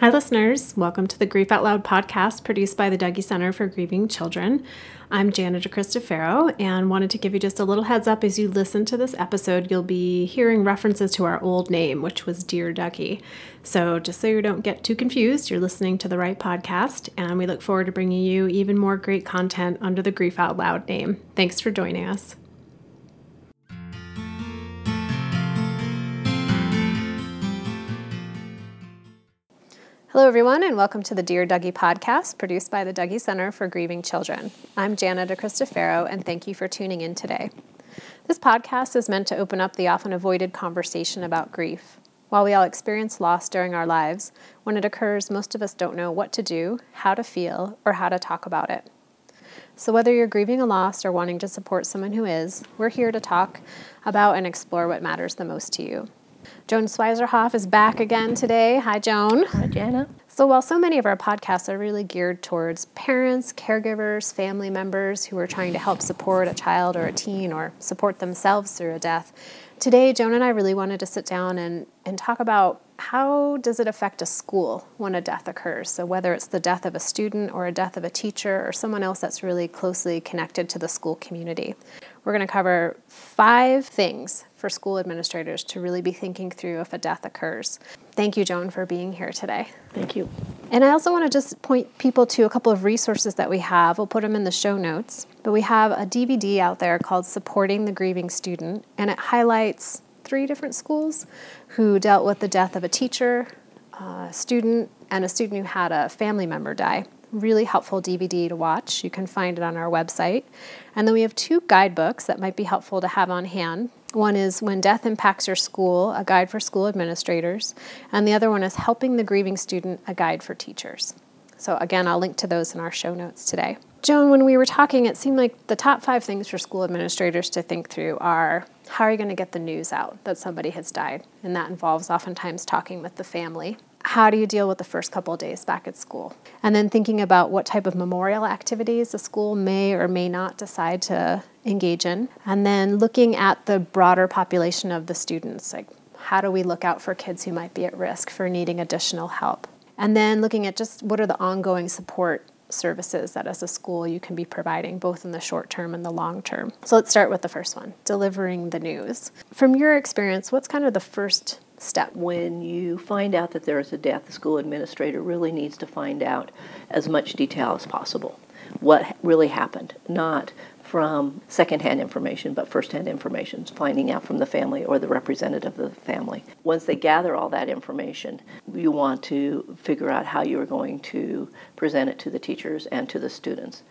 Hi, listeners. Welcome to the Grief Out Loud podcast produced by the Dougy Center for Grieving Children. I'm Jana DeCristofaro and wanted to give you just a little heads up as you listen to this episode. You'll be hearing references to our old name, which was Dear Dougy. So, just so you don't get too confused, you're listening to the right podcast, and we look forward to bringing you even more great content under the Grief Out Loud name. Thanks for joining us. Hello, everyone, and welcome to the Dear Dougy podcast produced by the Dougy Center for Grieving Children. I'm Jana DeCristofaro, and thank you for tuning in today. This podcast is meant to open up the often avoided conversation about grief. While we all experience loss during our lives, when it occurs, most of us don't know what to do, how to feel, or how to talk about it. So, whether you're grieving a loss or wanting to support someone who is, we're here to talk about and explore what matters the most to you. Joan Schweizer Hoff is back again today. Hi, Joan. Hi, Jana. So, while so many of our podcasts are really geared towards parents, caregivers, family members who are trying to help support a child or a teen or support themselves through a death, today Joan and I really wanted to sit down and, and talk about how does it affect a school when a death occurs? So, whether it's the death of a student or a death of a teacher or someone else that's really closely connected to the school community. We're going to cover five things for school administrators to really be thinking through if a death occurs. Thank you, Joan, for being here today. Thank you. And I also want to just point people to a couple of resources that we have. We'll put them in the show notes. But we have a DVD out there called Supporting the Grieving Student, and it highlights three different schools who dealt with the death of a teacher, a student, and a student who had a family member die really helpful DVD to watch. You can find it on our website. And then we have two guidebooks that might be helpful to have on hand. One is When Death Impacts Your School, a guide for school administrators, and the other one is Helping the Grieving Student, a guide for teachers. So, again, I'll link to those in our show notes today. Joan, when we were talking, it seemed like the top five things for school administrators to think through are how are you going to get the news out that somebody has died? And that involves oftentimes talking with the family how do you deal with the first couple of days back at school? And then thinking about what type of memorial activities the school may or may not decide to engage in. And then looking at the broader population of the students, like how do we look out for kids who might be at risk for needing additional help? And then looking at just what are the ongoing support services that as a school you can be providing both in the short term and the long term. So let's start with the first one, delivering the news. From your experience, what's kind of the first step. When you find out that there is a death, the school administrator really needs to find out as much detail as possible. What really happened, not from secondhand information, but firsthand information, finding out from the family or the representative of the family. Once they gather all that information, you want to figure out how you are going to present it to the teachers and to the students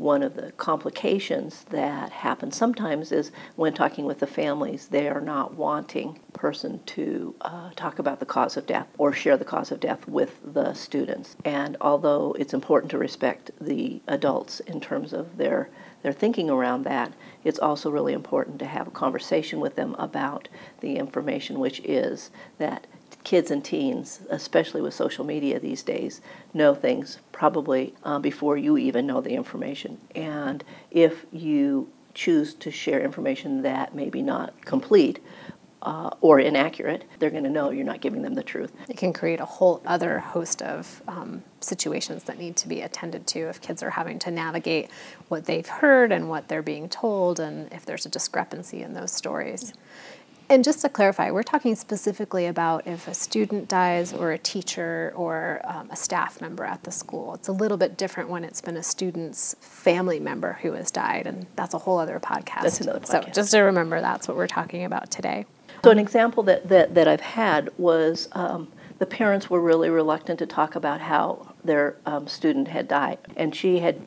one of the complications that happens sometimes is when talking with the families, they are not wanting person to uh, talk about the cause of death or share the cause of death with the students. And although it's important to respect the adults in terms of their their thinking around that, it's also really important to have a conversation with them about the information, which is that kids and teens, especially with social media these days, know things probably uh, before you even know the information. And if you choose to share information that may be not complete, uh, or inaccurate, they're going to know you're not giving them the truth. It can create a whole other host of um, situations that need to be attended to if kids are having to navigate what they've heard and what they're being told, and if there's a discrepancy in those stories. Yeah. And just to clarify, we're talking specifically about if a student dies or a teacher or um, a staff member at the school. It's a little bit different when it's been a student's family member who has died, and that's a whole other podcast. That's another podcast. So just to remember, that's what we're talking about today. So, an example that, that, that I've had was um, the parents were really reluctant to talk about how their um, student had died, and she had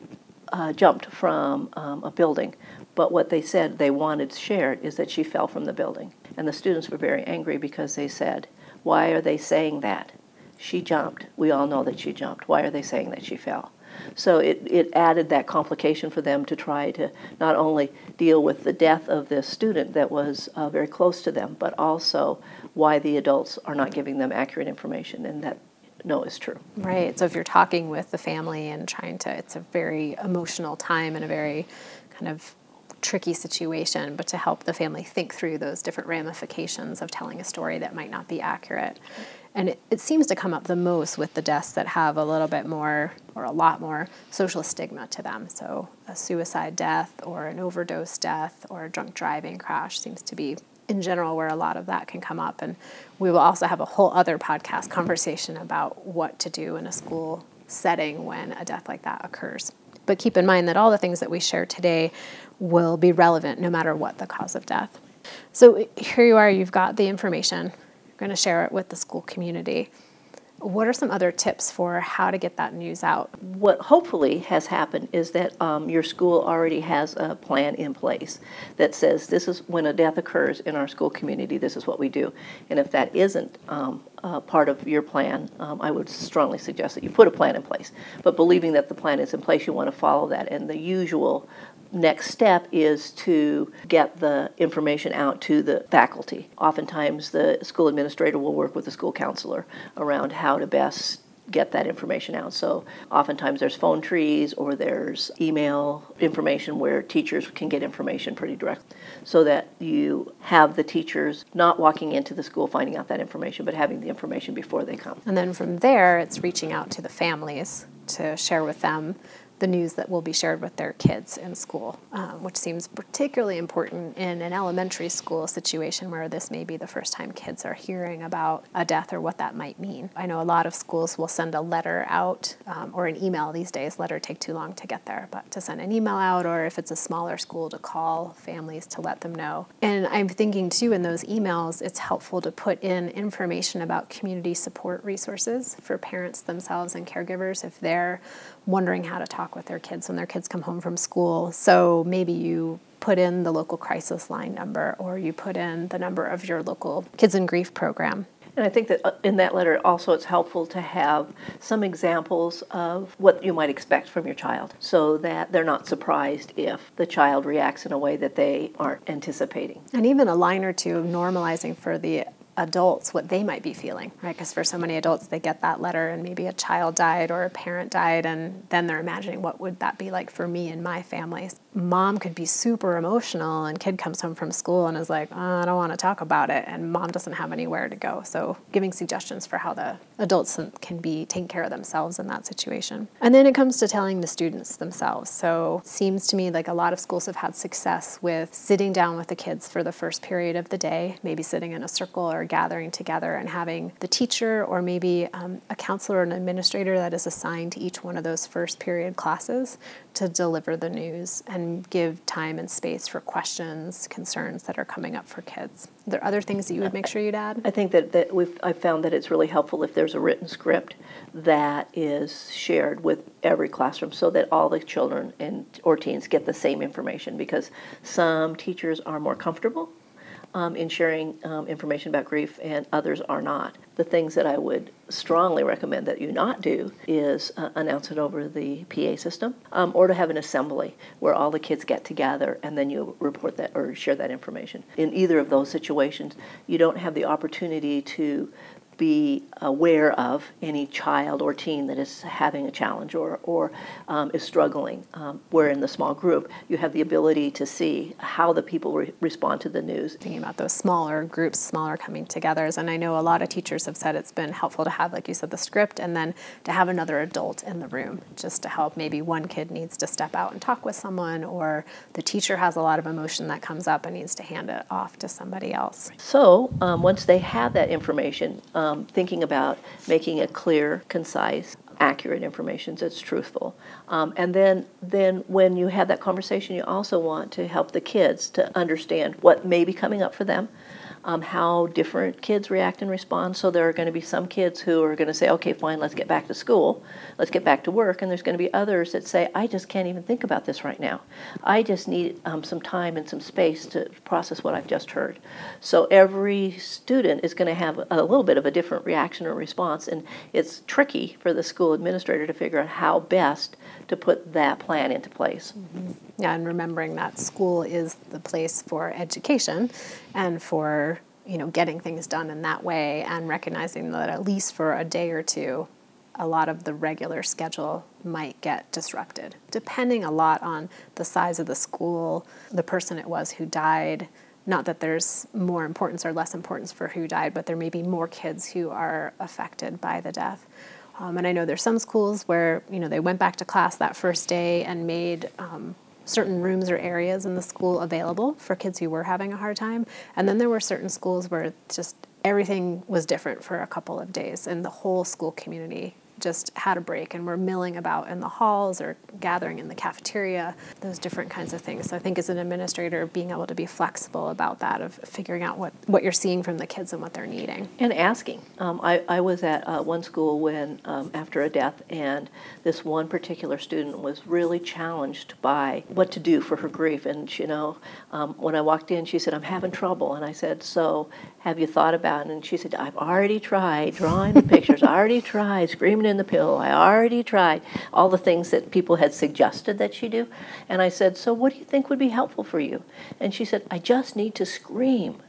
uh, jumped from um, a building. But what they said they wanted shared is that she fell from the building. And the students were very angry because they said, Why are they saying that? She jumped. We all know that she jumped. Why are they saying that she fell? So it, it added that complication for them to try to not only deal with the death of this student that was uh, very close to them, but also why the adults are not giving them accurate information. And that no is true. Right. So if you're talking with the family and trying to, it's a very emotional time and a very kind of tricky situation, but to help the family think through those different ramifications of telling a story that might not be accurate. And it, it seems to come up the most with the deaths that have a little bit more or a lot more social stigma to them. So, a suicide death or an overdose death or a drunk driving crash seems to be in general where a lot of that can come up. And we will also have a whole other podcast conversation about what to do in a school setting when a death like that occurs. But keep in mind that all the things that we share today will be relevant no matter what the cause of death. So here you are you've got the information going to share it with the school community what are some other tips for how to get that news out? What hopefully has happened is that um, your school already has a plan in place that says this is when a death occurs in our school community, this is what we do. And if that isn't um, uh, part of your plan, um, I would strongly suggest that you put a plan in place. But believing that the plan is in place, you want to follow that. And the usual next step is to get the information out to the faculty. Oftentimes, the school administrator will work with the school counselor around how to best get that information out. So oftentimes there's phone trees or there's email information where teachers can get information pretty direct so that you have the teachers not walking into the school finding out that information but having the information before they come. And then from there it's reaching out to the families to share with them the news that will be shared with their kids in school, um, which seems particularly important in an elementary school situation where this may be the first time kids are hearing about a death or what that might mean. I know a lot of schools will send a letter out um, or an email these days. Letter take too long to get there, but to send an email out or if it's a smaller school to call families to let them know. And I'm thinking too in those emails, it's helpful to put in information about community support resources for parents themselves and caregivers if they're wondering how to talk with their kids when their kids come home from school. So maybe you put in the local crisis line number or you put in the number of your local Kids in Grief program. And I think that uh, in that letter also it's helpful to have some examples of what you might expect from your child so that they're not surprised if the child reacts in a way that they aren't anticipating. And even a line or two of normalizing for the adults what they might be feeling, right? Because for so many adults, they get that letter and maybe a child died or a parent died, and then they're imagining what would that be like for me and my family. Mom could be super emotional, and kid comes home from school and is like, oh, I don't want to talk about it, and mom doesn't have anywhere to go. So giving suggestions for how the adults can be taking care of themselves in that situation. And then it comes to telling the students themselves. So seems to me like a lot of schools have had success with sitting down with the kids for the first period of the day, maybe sitting in a circle or gathering together and having the teacher or maybe um, a counselor or an administrator that is assigned to each one of those first period classes to deliver the news and give time and space for questions, concerns that are coming up for kids. Are there other things that you would make sure you'd add? I think that, that we've I've found that it's really helpful if there's a written script that is shared with every classroom so that all the children and or teens get the same information because some teachers are more comfortable um, in sharing um, information about grief, and others are not. The things that I would strongly recommend that you not do is uh, announce it over the PA system, um, or to have an assembly where all the kids get together and then you report that or share that information. In either of those situations, you don't have the opportunity to be aware of any child or teen that is having a challenge or, or um, is struggling. Um, where in the small group, you have the ability to see how the people re- respond to the news. Thinking about those smaller groups, smaller coming togethers. And I know a lot of teachers have said it's been helpful to have, like you said, the script and then to have another adult in the room just to help. Maybe one kid needs to step out and talk with someone, or the teacher has a lot of emotion that comes up and needs to hand it off to somebody else. So um, once they have that information, um, thinking about making it clear, concise, accurate information that's truthful. Um, and then, then when you have that conversation, you also want to help the kids to understand what may be coming up for them um, how different kids react and respond. So there are going to be some kids who are going to say, okay, fine, let's get back to school, let's get back to work. And there's going to be others that say, I just can't even think about this right now. I just need um, some time and some space to process what I've just heard. So every student is going to have a little bit of a different reaction or response. And it's tricky for the school administrator to figure out how best to put that plan into place. Mm-hmm. Yeah, and remembering that school is the place for education and for you know getting things done in that way and recognizing that at least for a day or two a lot of the regular schedule might get disrupted depending a lot on the size of the school the person it was who died not that there's more importance or less importance for who died, but there may be more kids who are affected by the death. Um, and I know there's some schools where you know they went back to class that first day and made um, certain rooms or areas in the school available for kids who were having a hard time. And then there were certain schools where just everything was different for a couple of days, and the whole school community just had a break and were milling about in the halls or gathering in the cafeteria, those different kinds of things. So I think as an administrator, being able to be flexible about that, of figuring out what, what you're seeing from the kids and what they're needing. And asking. Um, I, I was at uh, one school when, um, after a death, and this one particular student was really challenged by what to do for her grief. And, you know, um, when I walked in, she said, I'm having trouble. And I said, So have you thought about it? And she said, I've already tried drawing the pictures, I already tried screaming in the pill. I already tried all the things that people had suggested that she do. And I said, So what do you think would be helpful for you? And she said, I just need to scream.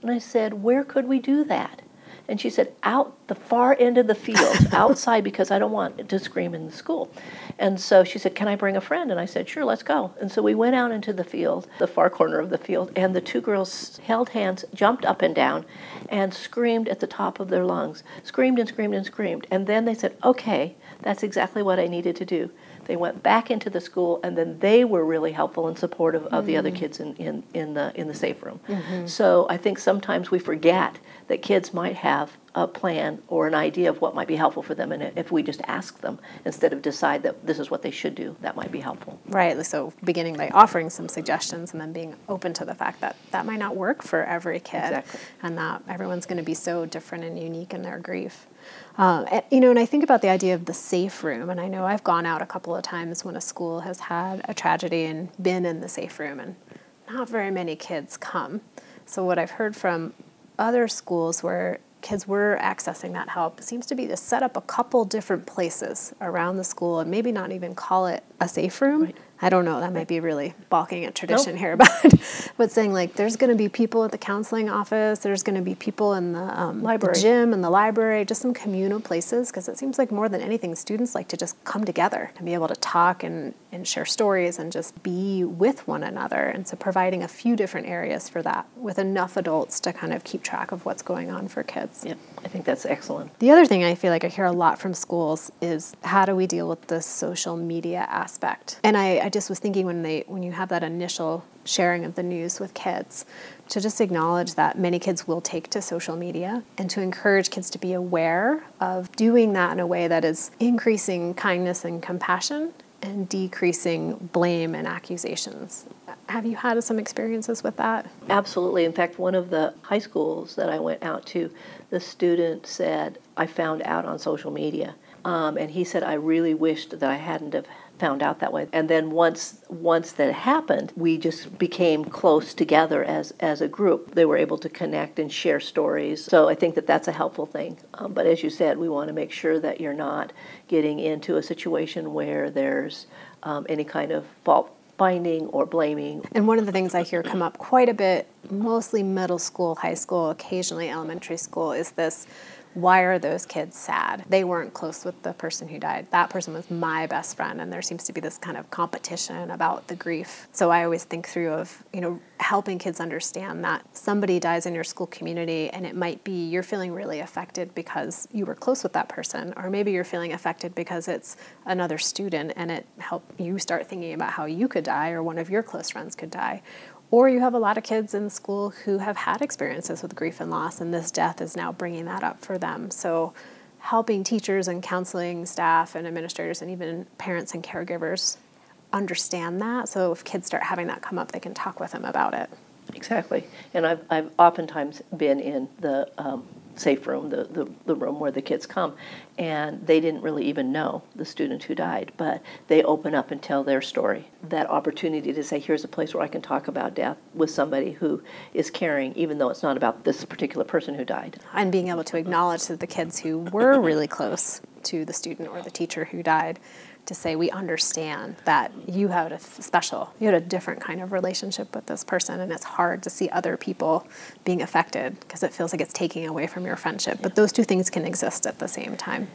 And I said, Where could we do that? And she said, out the far end of the field, outside, because I don't want to scream in the school. And so she said, Can I bring a friend? And I said, Sure, let's go. And so we went out into the field, the far corner of the field, and the two girls held hands, jumped up and down, and screamed at the top of their lungs. Screamed and screamed and screamed. And then they said, Okay, that's exactly what I needed to do. They went back into the school, and then they were really helpful and supportive of the other mm-hmm. kids in, in, in, the, in the safe room. Mm-hmm. So I think sometimes we forget that kids might have a plan or an idea of what might be helpful for them, and if we just ask them instead of decide that this is what they should do, that might be helpful. Right. So beginning by offering some suggestions and then being open to the fact that that might not work for every kid, Exactly. and that everyone's going to be so different and unique in their grief. Uh, and- you know, and I think about the idea of the safe room, and I know I've gone out a couple of times when a school has had a tragedy and been in the safe room, and not very many kids come. So what I've heard from other schools where kids were accessing that help seems to be to set up a couple different places around the school and maybe not even call it a safe room. Right. I don't know, that might be really balking at tradition here, but but saying like there's going to be people at the counseling office, there's going to be people in the, um, the Library. gym and the library, just some communal places because it seems like more than anything, students like to just come together and be able to talk and, and share stories and just be with one another. And so providing a few different areas for that with enough adults to kind of keep track of what's going on for kids. Yeah, I think that's excellent. The other thing I feel like I hear a lot from schools is how do we deal with the social media aspect? And I, I just was thinking when they when you have that initial sharing of the news with kids, to just acknowledge that many kids will take to social media and to encourage kids to be aware of doing that in a way that is increasing kindness and compassion and decreasing blame and accusations. Have you had some experiences with that? Absolutely. In fact, one of the high schools that I went out to, the student said, I found out on social media. Um, and he said, I really wished that I hadn't have found out that way. And then once once that happened, we just became close together as as a group. They were able to connect and share stories. So I think that that's a helpful thing. Um, but as you said, we want to make sure that you're not getting into a situation where there's um, any kind of fault finding or blaming And one of the things I hear come up quite a bit, mostly middle school, high school, occasionally elementary school, is this why are those kids sad? They weren't close with the person who died. That person was my best friend, and there seems to be this kind of competition about the grief. So I always think through of, you know, helping kids understand that somebody dies in your school community and it might be you're feeling really affected because you were close with that person, or maybe you're feeling affected because it's another student and it helped you start thinking about how you could die or one of your close friends could die. Or you have a lot of kids in school who have had experiences with grief and loss, and this death is now bringing that up for them. So, helping teachers and counseling staff and administrators and even parents and caregivers understand that. So, if kids start having that come up, they can talk with them about it. Exactly. And I've, I've oftentimes been in the um, safe room, the, the, the room where the kids come, and they didn't really even know the student who died, but they open up and tell their story. That opportunity to say, here's a place where I can talk about death with somebody who is caring, even though it's not about this particular person who died. And being able to acknowledge that the kids who were really close to the student or the teacher who died to say, we understand that you had a special, you had a different kind of relationship with this person, and it's hard to see other people being affected because it feels like it's taking away from your friendship. But those two things can exist at the same time.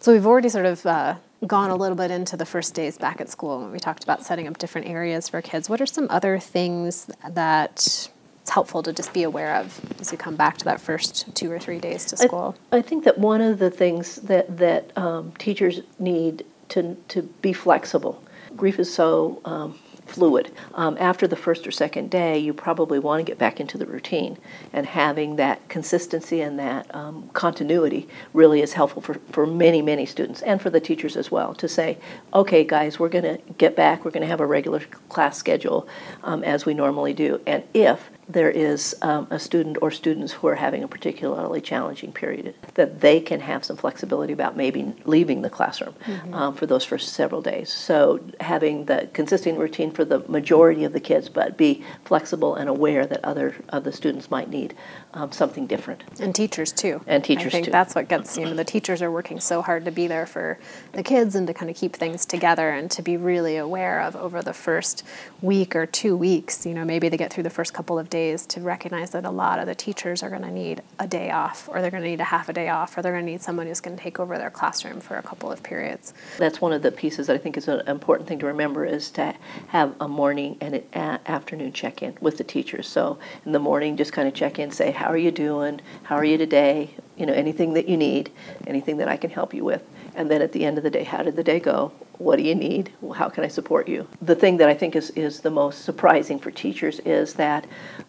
So we've already sort of uh, gone a little bit into the first days back at school when we talked about setting up different areas for kids. What are some other things that it's helpful to just be aware of as you come back to that first two or three days to school. I, I think that one of the things that that um, teachers need to to be flexible. Grief is so um, fluid. Um, after the first or second day, you probably want to get back into the routine, and having that consistency and that um, continuity really is helpful for, for many, many students and for the teachers as well to say, okay, guys, we're going to get back, we're going to have a regular class schedule um, as we normally do. And if there is um, a student or students who are having a particularly challenging period, that they can have some flexibility about maybe leaving the classroom mm-hmm. um, for those first several days. So having the consistent routine for the majority of the kids, but be flexible and aware that other of the students might need um, something different. And teachers too. And teachers I think too. that's what gets you know the teachers are working so hard to be there for the kids and to kind of keep things together and to be really aware of over the first week or two weeks. You know maybe they get through the first couple of days to recognize that a lot of the teachers are going to need a day off, or they're going to need a half a day off, or they're going to need someone who's going to take over their classroom for a couple of periods. That's one of the pieces that I think is an important thing to remember is to have a morning and an afternoon check in with the teachers. So in the morning, just kind of check in, say, How are you doing? How are you today? You know, anything that you need, anything that I can help you with. And then at the end of the day, how did the day go? What do you need? How can I support you? The thing that I think is, is the most surprising for teachers is that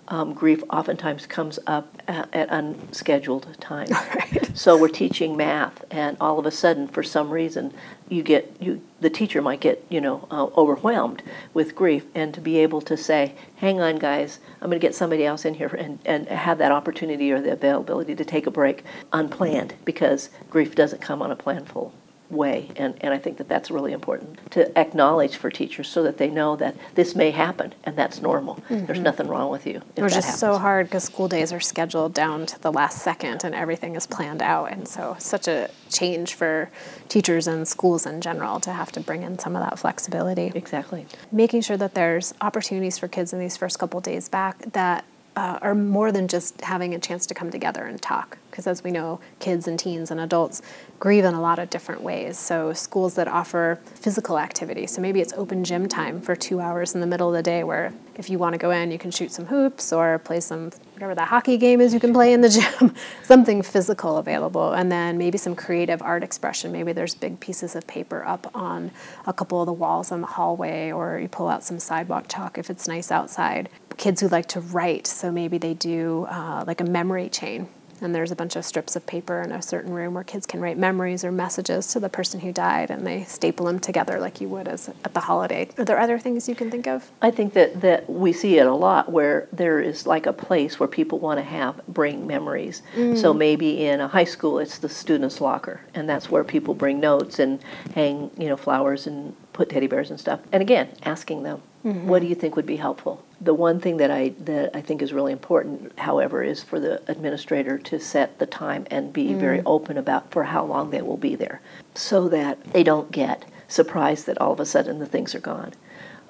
um, grief oftentimes comes up at, at unscheduled times. Right. So we're teaching math, and all of a sudden, for some reason, you get you the teacher might get you know uh, overwhelmed with grief, and to be able to say, "Hang on, guys, I'm going to get somebody else in here," and and have that opportunity or the availability to take a break unplanned because grief doesn't come on a planful way. And, and I think that that's really important to acknowledge for teachers so that they know that this may happen and that's normal. Mm-hmm. There's nothing wrong with you. It was just so hard because school days are scheduled down to the last second and everything is planned out. And so, such a change for teachers and schools in general to have to bring in some of that flexibility. Exactly. Making sure that there's opportunities for kids in these first couple days back that uh, are more than just having a chance to come together and talk. Because as we know, kids and teens and adults grieve in a lot of different ways. So, schools that offer physical activity. So, maybe it's open gym time for two hours in the middle of the day where if you want to go in, you can shoot some hoops or play some, whatever the hockey game is you can play in the gym, something physical available. And then maybe some creative art expression. Maybe there's big pieces of paper up on a couple of the walls in the hallway, or you pull out some sidewalk chalk if it's nice outside kids who like to write, so maybe they do uh, like a memory chain. And there's a bunch of strips of paper in a certain room where kids can write memories or messages to the person who died, and they staple them together like you would as at the holiday. Are there other things you can think of? I think that, that we see it a lot where there is like a place where people want to have bring memories. Mm. So maybe in a high school, it's the students' locker, and that's where people bring notes and hang you know flowers and put teddy bears and stuff. And again, asking them, mm-hmm. what do you think would be helpful? The one thing that I that I think is really important, however, is for the administrator to set the time and be mm-hmm. very open about for how long they will be there, so that they don't get surprised that all of a sudden the things are gone.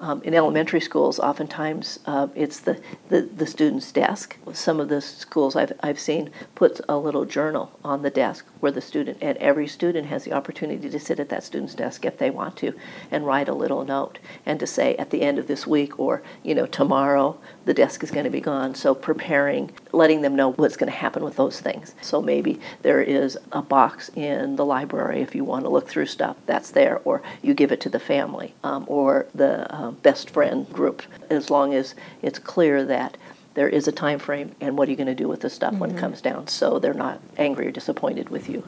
Um, in elementary schools, oftentimes uh, it's the, the, the, student's desk. Some of the schools I've, I've seen put a little journal on the desk where the student, and every student has the opportunity to sit at that student's desk if they want to and write a little note and to say at the end of this week or, you know, tomorrow the desk is going to be gone. So preparing, letting them know what's going to happen with those things. So maybe there is a box in the library if you want to look through stuff, that's there, or you give it to the family um, or the um, best friend group, as long as it's clear that there is a time frame and what are you going to do with the stuff mm-hmm. when it mm-hmm. comes down so they're not angry or disappointed with you.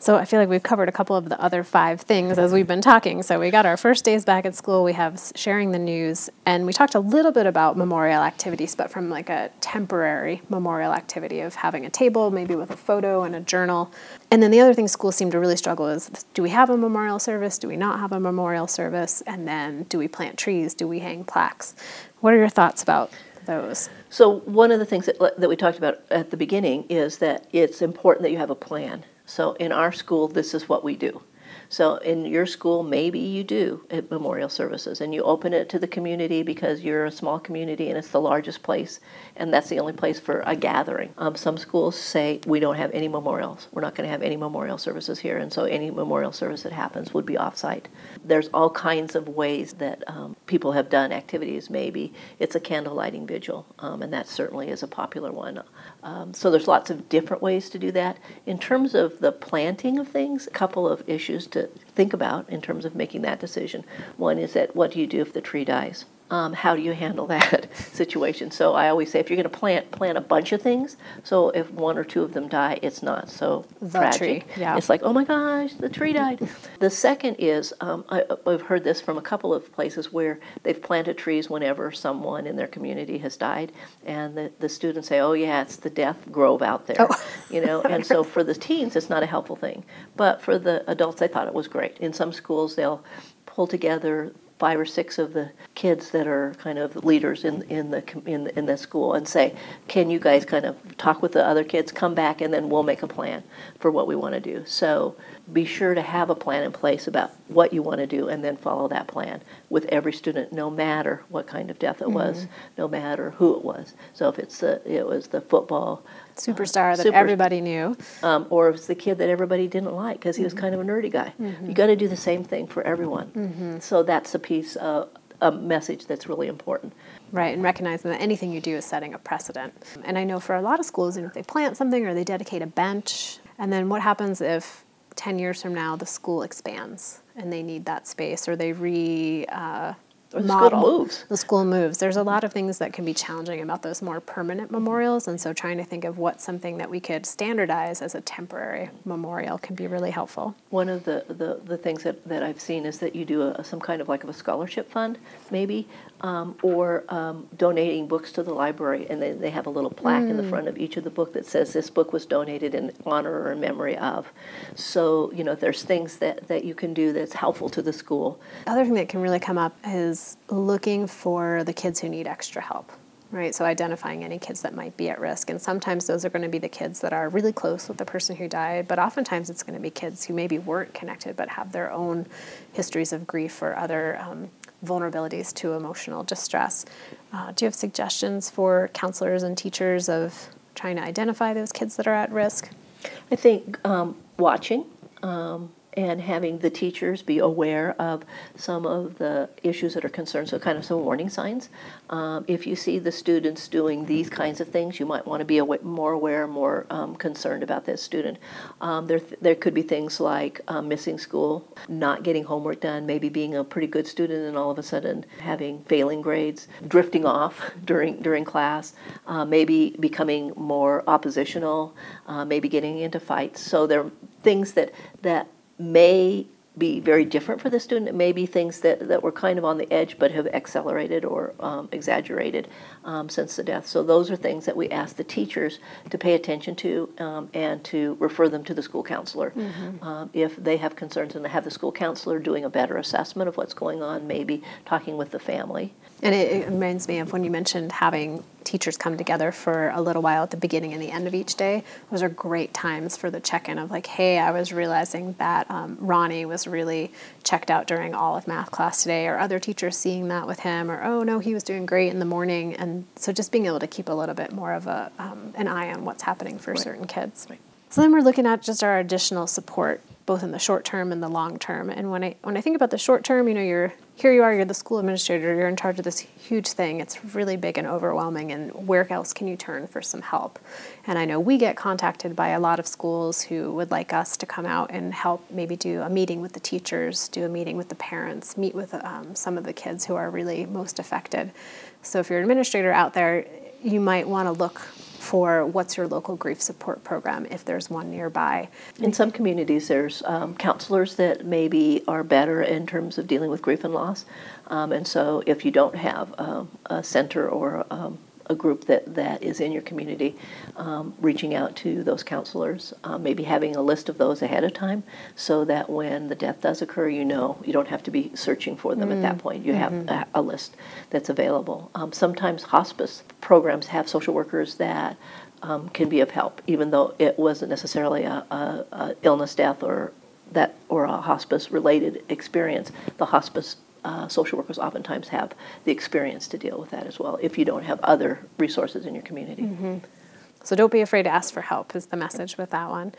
So I feel like we've covered a couple of the other five things as we've been talking. So we got our first days back at school, we have sharing the news, and we talked a little bit about memorial activities, but from like a temporary memorial activity of having a table, maybe with a photo and a journal. And then the other thing schools seem to really struggle is do we have a memorial service? Do we not have a memorial service? And then do we plant trees? Do we hang plaques? What are your thoughts about those? So one of the things that, that we talked about at the beginning is that it's important that you have a plan. So in our school, this is what we do. So in your school, maybe you do memorial services and you open it to the community because you're a small community and it's the largest place and that's the only place for a gathering. Um, some schools say we don't have any memorials. We're not going to have any memorial services here, and so any memorial service that happens would be offsite. There's all kinds of ways that um, people have done activities. Maybe it's a candle lighting vigil, um, and that certainly is a popular one. Um, so there's lots of different ways to do that. In terms of the planting of things, a couple of issues to think about in terms of making that decision. One is that what do you do if the tree dies? Um, how do you handle that situation? So I always say if you're going to plant, plant a bunch of things. So if one or two of them die, it's not so The tragic. tree, yeah. It's like, oh my gosh, the tree died. the second is um, I, I've heard this from a couple of places where they've planted trees whenever someone in their community has died, and the, the students say, oh yeah, it's the death grove out there, Oh. you know. And so for the teens, it's not a helpful thing, but for the adults, they thought it was great. In some schools, they'll pull together five or six of the kids that are kind of leaders in in the in the, in the school and say, "Can you guys kind of talk with the other kids, come back, and then we'll make a plan for what we want to do." So be sure to have a plan in place about what you want to do, and then follow that plan with every student, no matter what kind of death it was, mm-hmm. no matter who it was. So if it's the it was the football Superstar that super- everybody knew. um, or it was the kid that everybody didn't like because he was kind of a nerdy guy. You got to do the same thing for everyone. So that's a piece of a message that's really important. Right, and recognizing that anything you do is setting a precedent. And I know for a lot of schools, you know, if they plant something or they dedicate a bench, and then what happens if 10 years from now the school expands and they need that space or they re uh, Or the school model. moves. The school moves. There's a lot of things that can be challenging about those more permanent memorials, and so trying to think of what's something that we could standardize as a temporary memorial can be really helpful. One of the, the, the things that, that I've seen is that you do a, some kind of like of a scholarship fund, maybe, um, or um, donating books to the library, and they, they have a little plaque in the front of each of the book that says this book was donated in honor or in memory of. So, you know, there's things that, that you can do that's helpful to the school. The other thing that can really come up is looking for the kids who need extra help right so identifying any kids that might be at risk and sometimes those are going to be the kids that are really close with the person who died but oftentimes it's going to be kids who maybe weren't connected but have their own histories of grief or other um, vulnerabilities to emotional distress. Uh, do you have suggestions for counselors and teachers of trying to identify those kids that are at risk? I think um, watching um, and having the teachers be aware of some of the issues that are concerned, so kind of some warning signs. Um, if you see the students doing these kinds of things, you might want to be more aware, more um, concerned about this student. Um, there, there could be things like um, missing school, not getting homework done, maybe being a pretty good student and all of a sudden having failing grades, drifting off during during class, uh, maybe becoming more oppositional, uh, maybe getting into fights. So there are things that that may be very different for the student. It may be things that, that were kind of on the edge but have accelerated or um, exaggerated um, since the death. So those are things that we ask the teachers to pay attention to um, and to refer them to the school counselor. Um, if they have concerns and they have the school counselor doing a better assessment of what's going on, maybe talking with the family. And it, it reminds me of when you mentioned having teachers come together for a little while at the beginning and the end of each day. Those are great times for the check in of like, hey, I was realizing that um, Ronnie was really checked out during all of math class today, or other teachers seeing that with him, or oh no, he was doing great in the morning. And so just being able to keep a little bit more of a um, an eye on what's happening for certain kids. So then we're looking at just our additional support, both in the short term and the long term. And when I when I think about the short term, you know, you're here you are, you're the school administrator, you're in charge of this huge thing. It's really big and overwhelming and where else can you turn for some help? And I know we get contacted by a lot of schools who would like us to come out and help maybe do a meeting with the teachers, do a meeting with the parents, meet with um, some of the kids who are really most affected. So if you're an administrator out there, you might want to look for what's your local grief support program if there's one nearby. In some communities, there's um, counselors that maybe are better in terms of dealing with grief and loss. Um, and so, if you don't have um, a center or um, a group that, that is in your community, um, reaching out to those counselors, uh, maybe having a list of those ahead of time so that when the death does occur, you know you don't have to be searching for them at that point. You have a, a list that's available. Um, sometimes hospice programs have social workers that um, can be of help, even though it wasn't necessarily a, a, a illness, death, or that or a hospice related experience, the hospice uh, social workers oftentimes have the experience to deal with that as well if you don't have other resources in your community. Mm-hmm. So don't be afraid to ask for help, is the message with that one.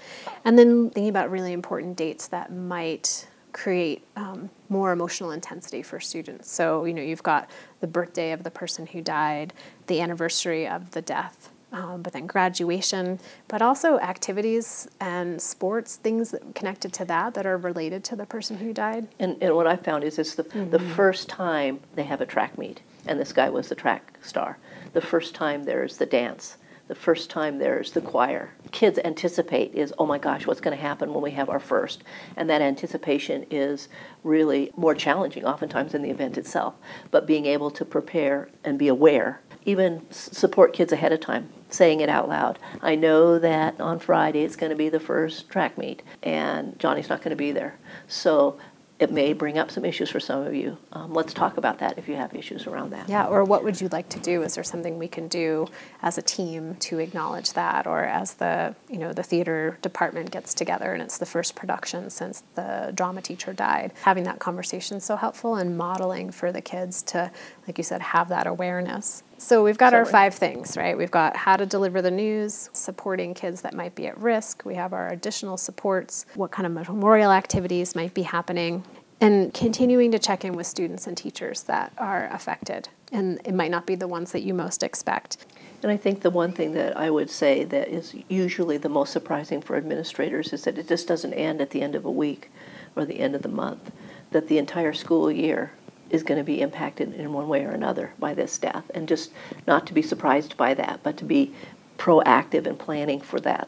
And then thinking about really important dates that might create um, more emotional intensity for students. So, you know, you've got the birthday of the person who died, the anniversary of the death, um, but then graduation, but also activities and sports, things that, connected to that that are related to the person who died. And, and what I found is it's the, Mm-hmm. the first time they have a track meet, and this guy was the track star. The first time there's the dance. The first time there's the choir. Kids anticipate is, oh my gosh, what's going to happen when we have our first? And that anticipation is really more challenging, oftentimes, than the event itself. But being able to prepare and be aware, even support kids ahead of time, saying it out loud. I know that on Friday it's going to be the first track meet, and Johnny's not going to be there. So it may bring up some issues for some of you. Um, let's talk about that if you have issues around that. Yeah, or what would you like to do? Is there something we can do as a team to acknowledge that, or as the you know the theater department gets together and it's the first production since the drama teacher died? Having that conversation so helpful and modeling for the kids to, like you said, have that awareness. So we've got our five things, right? We've got how to deliver the news, supporting kids that might be at risk. We have our additional supports, what kind of memorial activities might be happening, and continuing to check in with students and teachers that are affected. And it might not be the ones that you most expect. And I think the one thing that I would say that is usually the most surprising for administrators is that it just doesn't end at the end of a week or the end of the month, that the entire school year is going to be impacted in one way or another by this death. And just not to be surprised by that, but to be proactive in planning for that.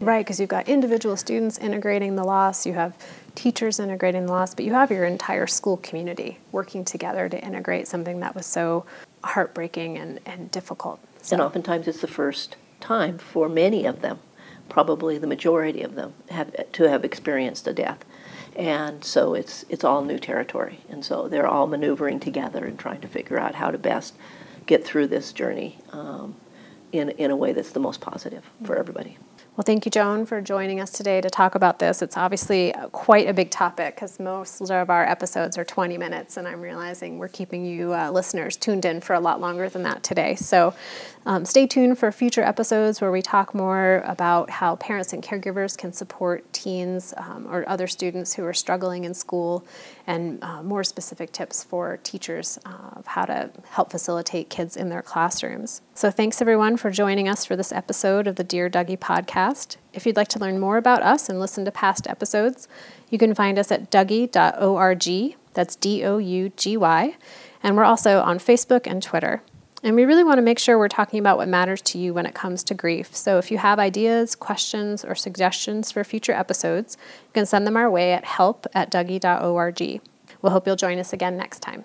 Right, because you've got individual students integrating the loss, you have teachers integrating the loss, but you have your entire school community working together to integrate something that was so heartbreaking and, and difficult. And oftentimes it's the first time for many of them, probably the majority of them, have to have experienced a death. And so it's it's all new territory. And so they're all maneuvering together and trying to figure out how to best get through this journey um, in, in a way that's the most positive for everybody. Well, thank you, Joan, for joining us today to talk about this. It's obviously quite a big topic because most of our episodes are 20 minutes, and I'm realizing we're keeping you uh, listeners tuned in for a lot longer than that today. So um, stay tuned for future episodes where we talk more about how parents and caregivers can support teens um, or other students who are struggling in school and uh, more specific tips for teachers uh, of how to help facilitate kids in their classrooms. So, thanks everyone for joining us for this episode of the Dear Dougy podcast. If you'd like to learn more about us and listen to past episodes, you can find us at dougy.org. That's D O U G Y. And we're also on Facebook and Twitter. And we really want to make sure we're talking about what matters to you when it comes to grief. So if you have ideas, questions, or suggestions for future episodes, you can send them our way at help at dougy.org. We'll hope you'll join us again next time.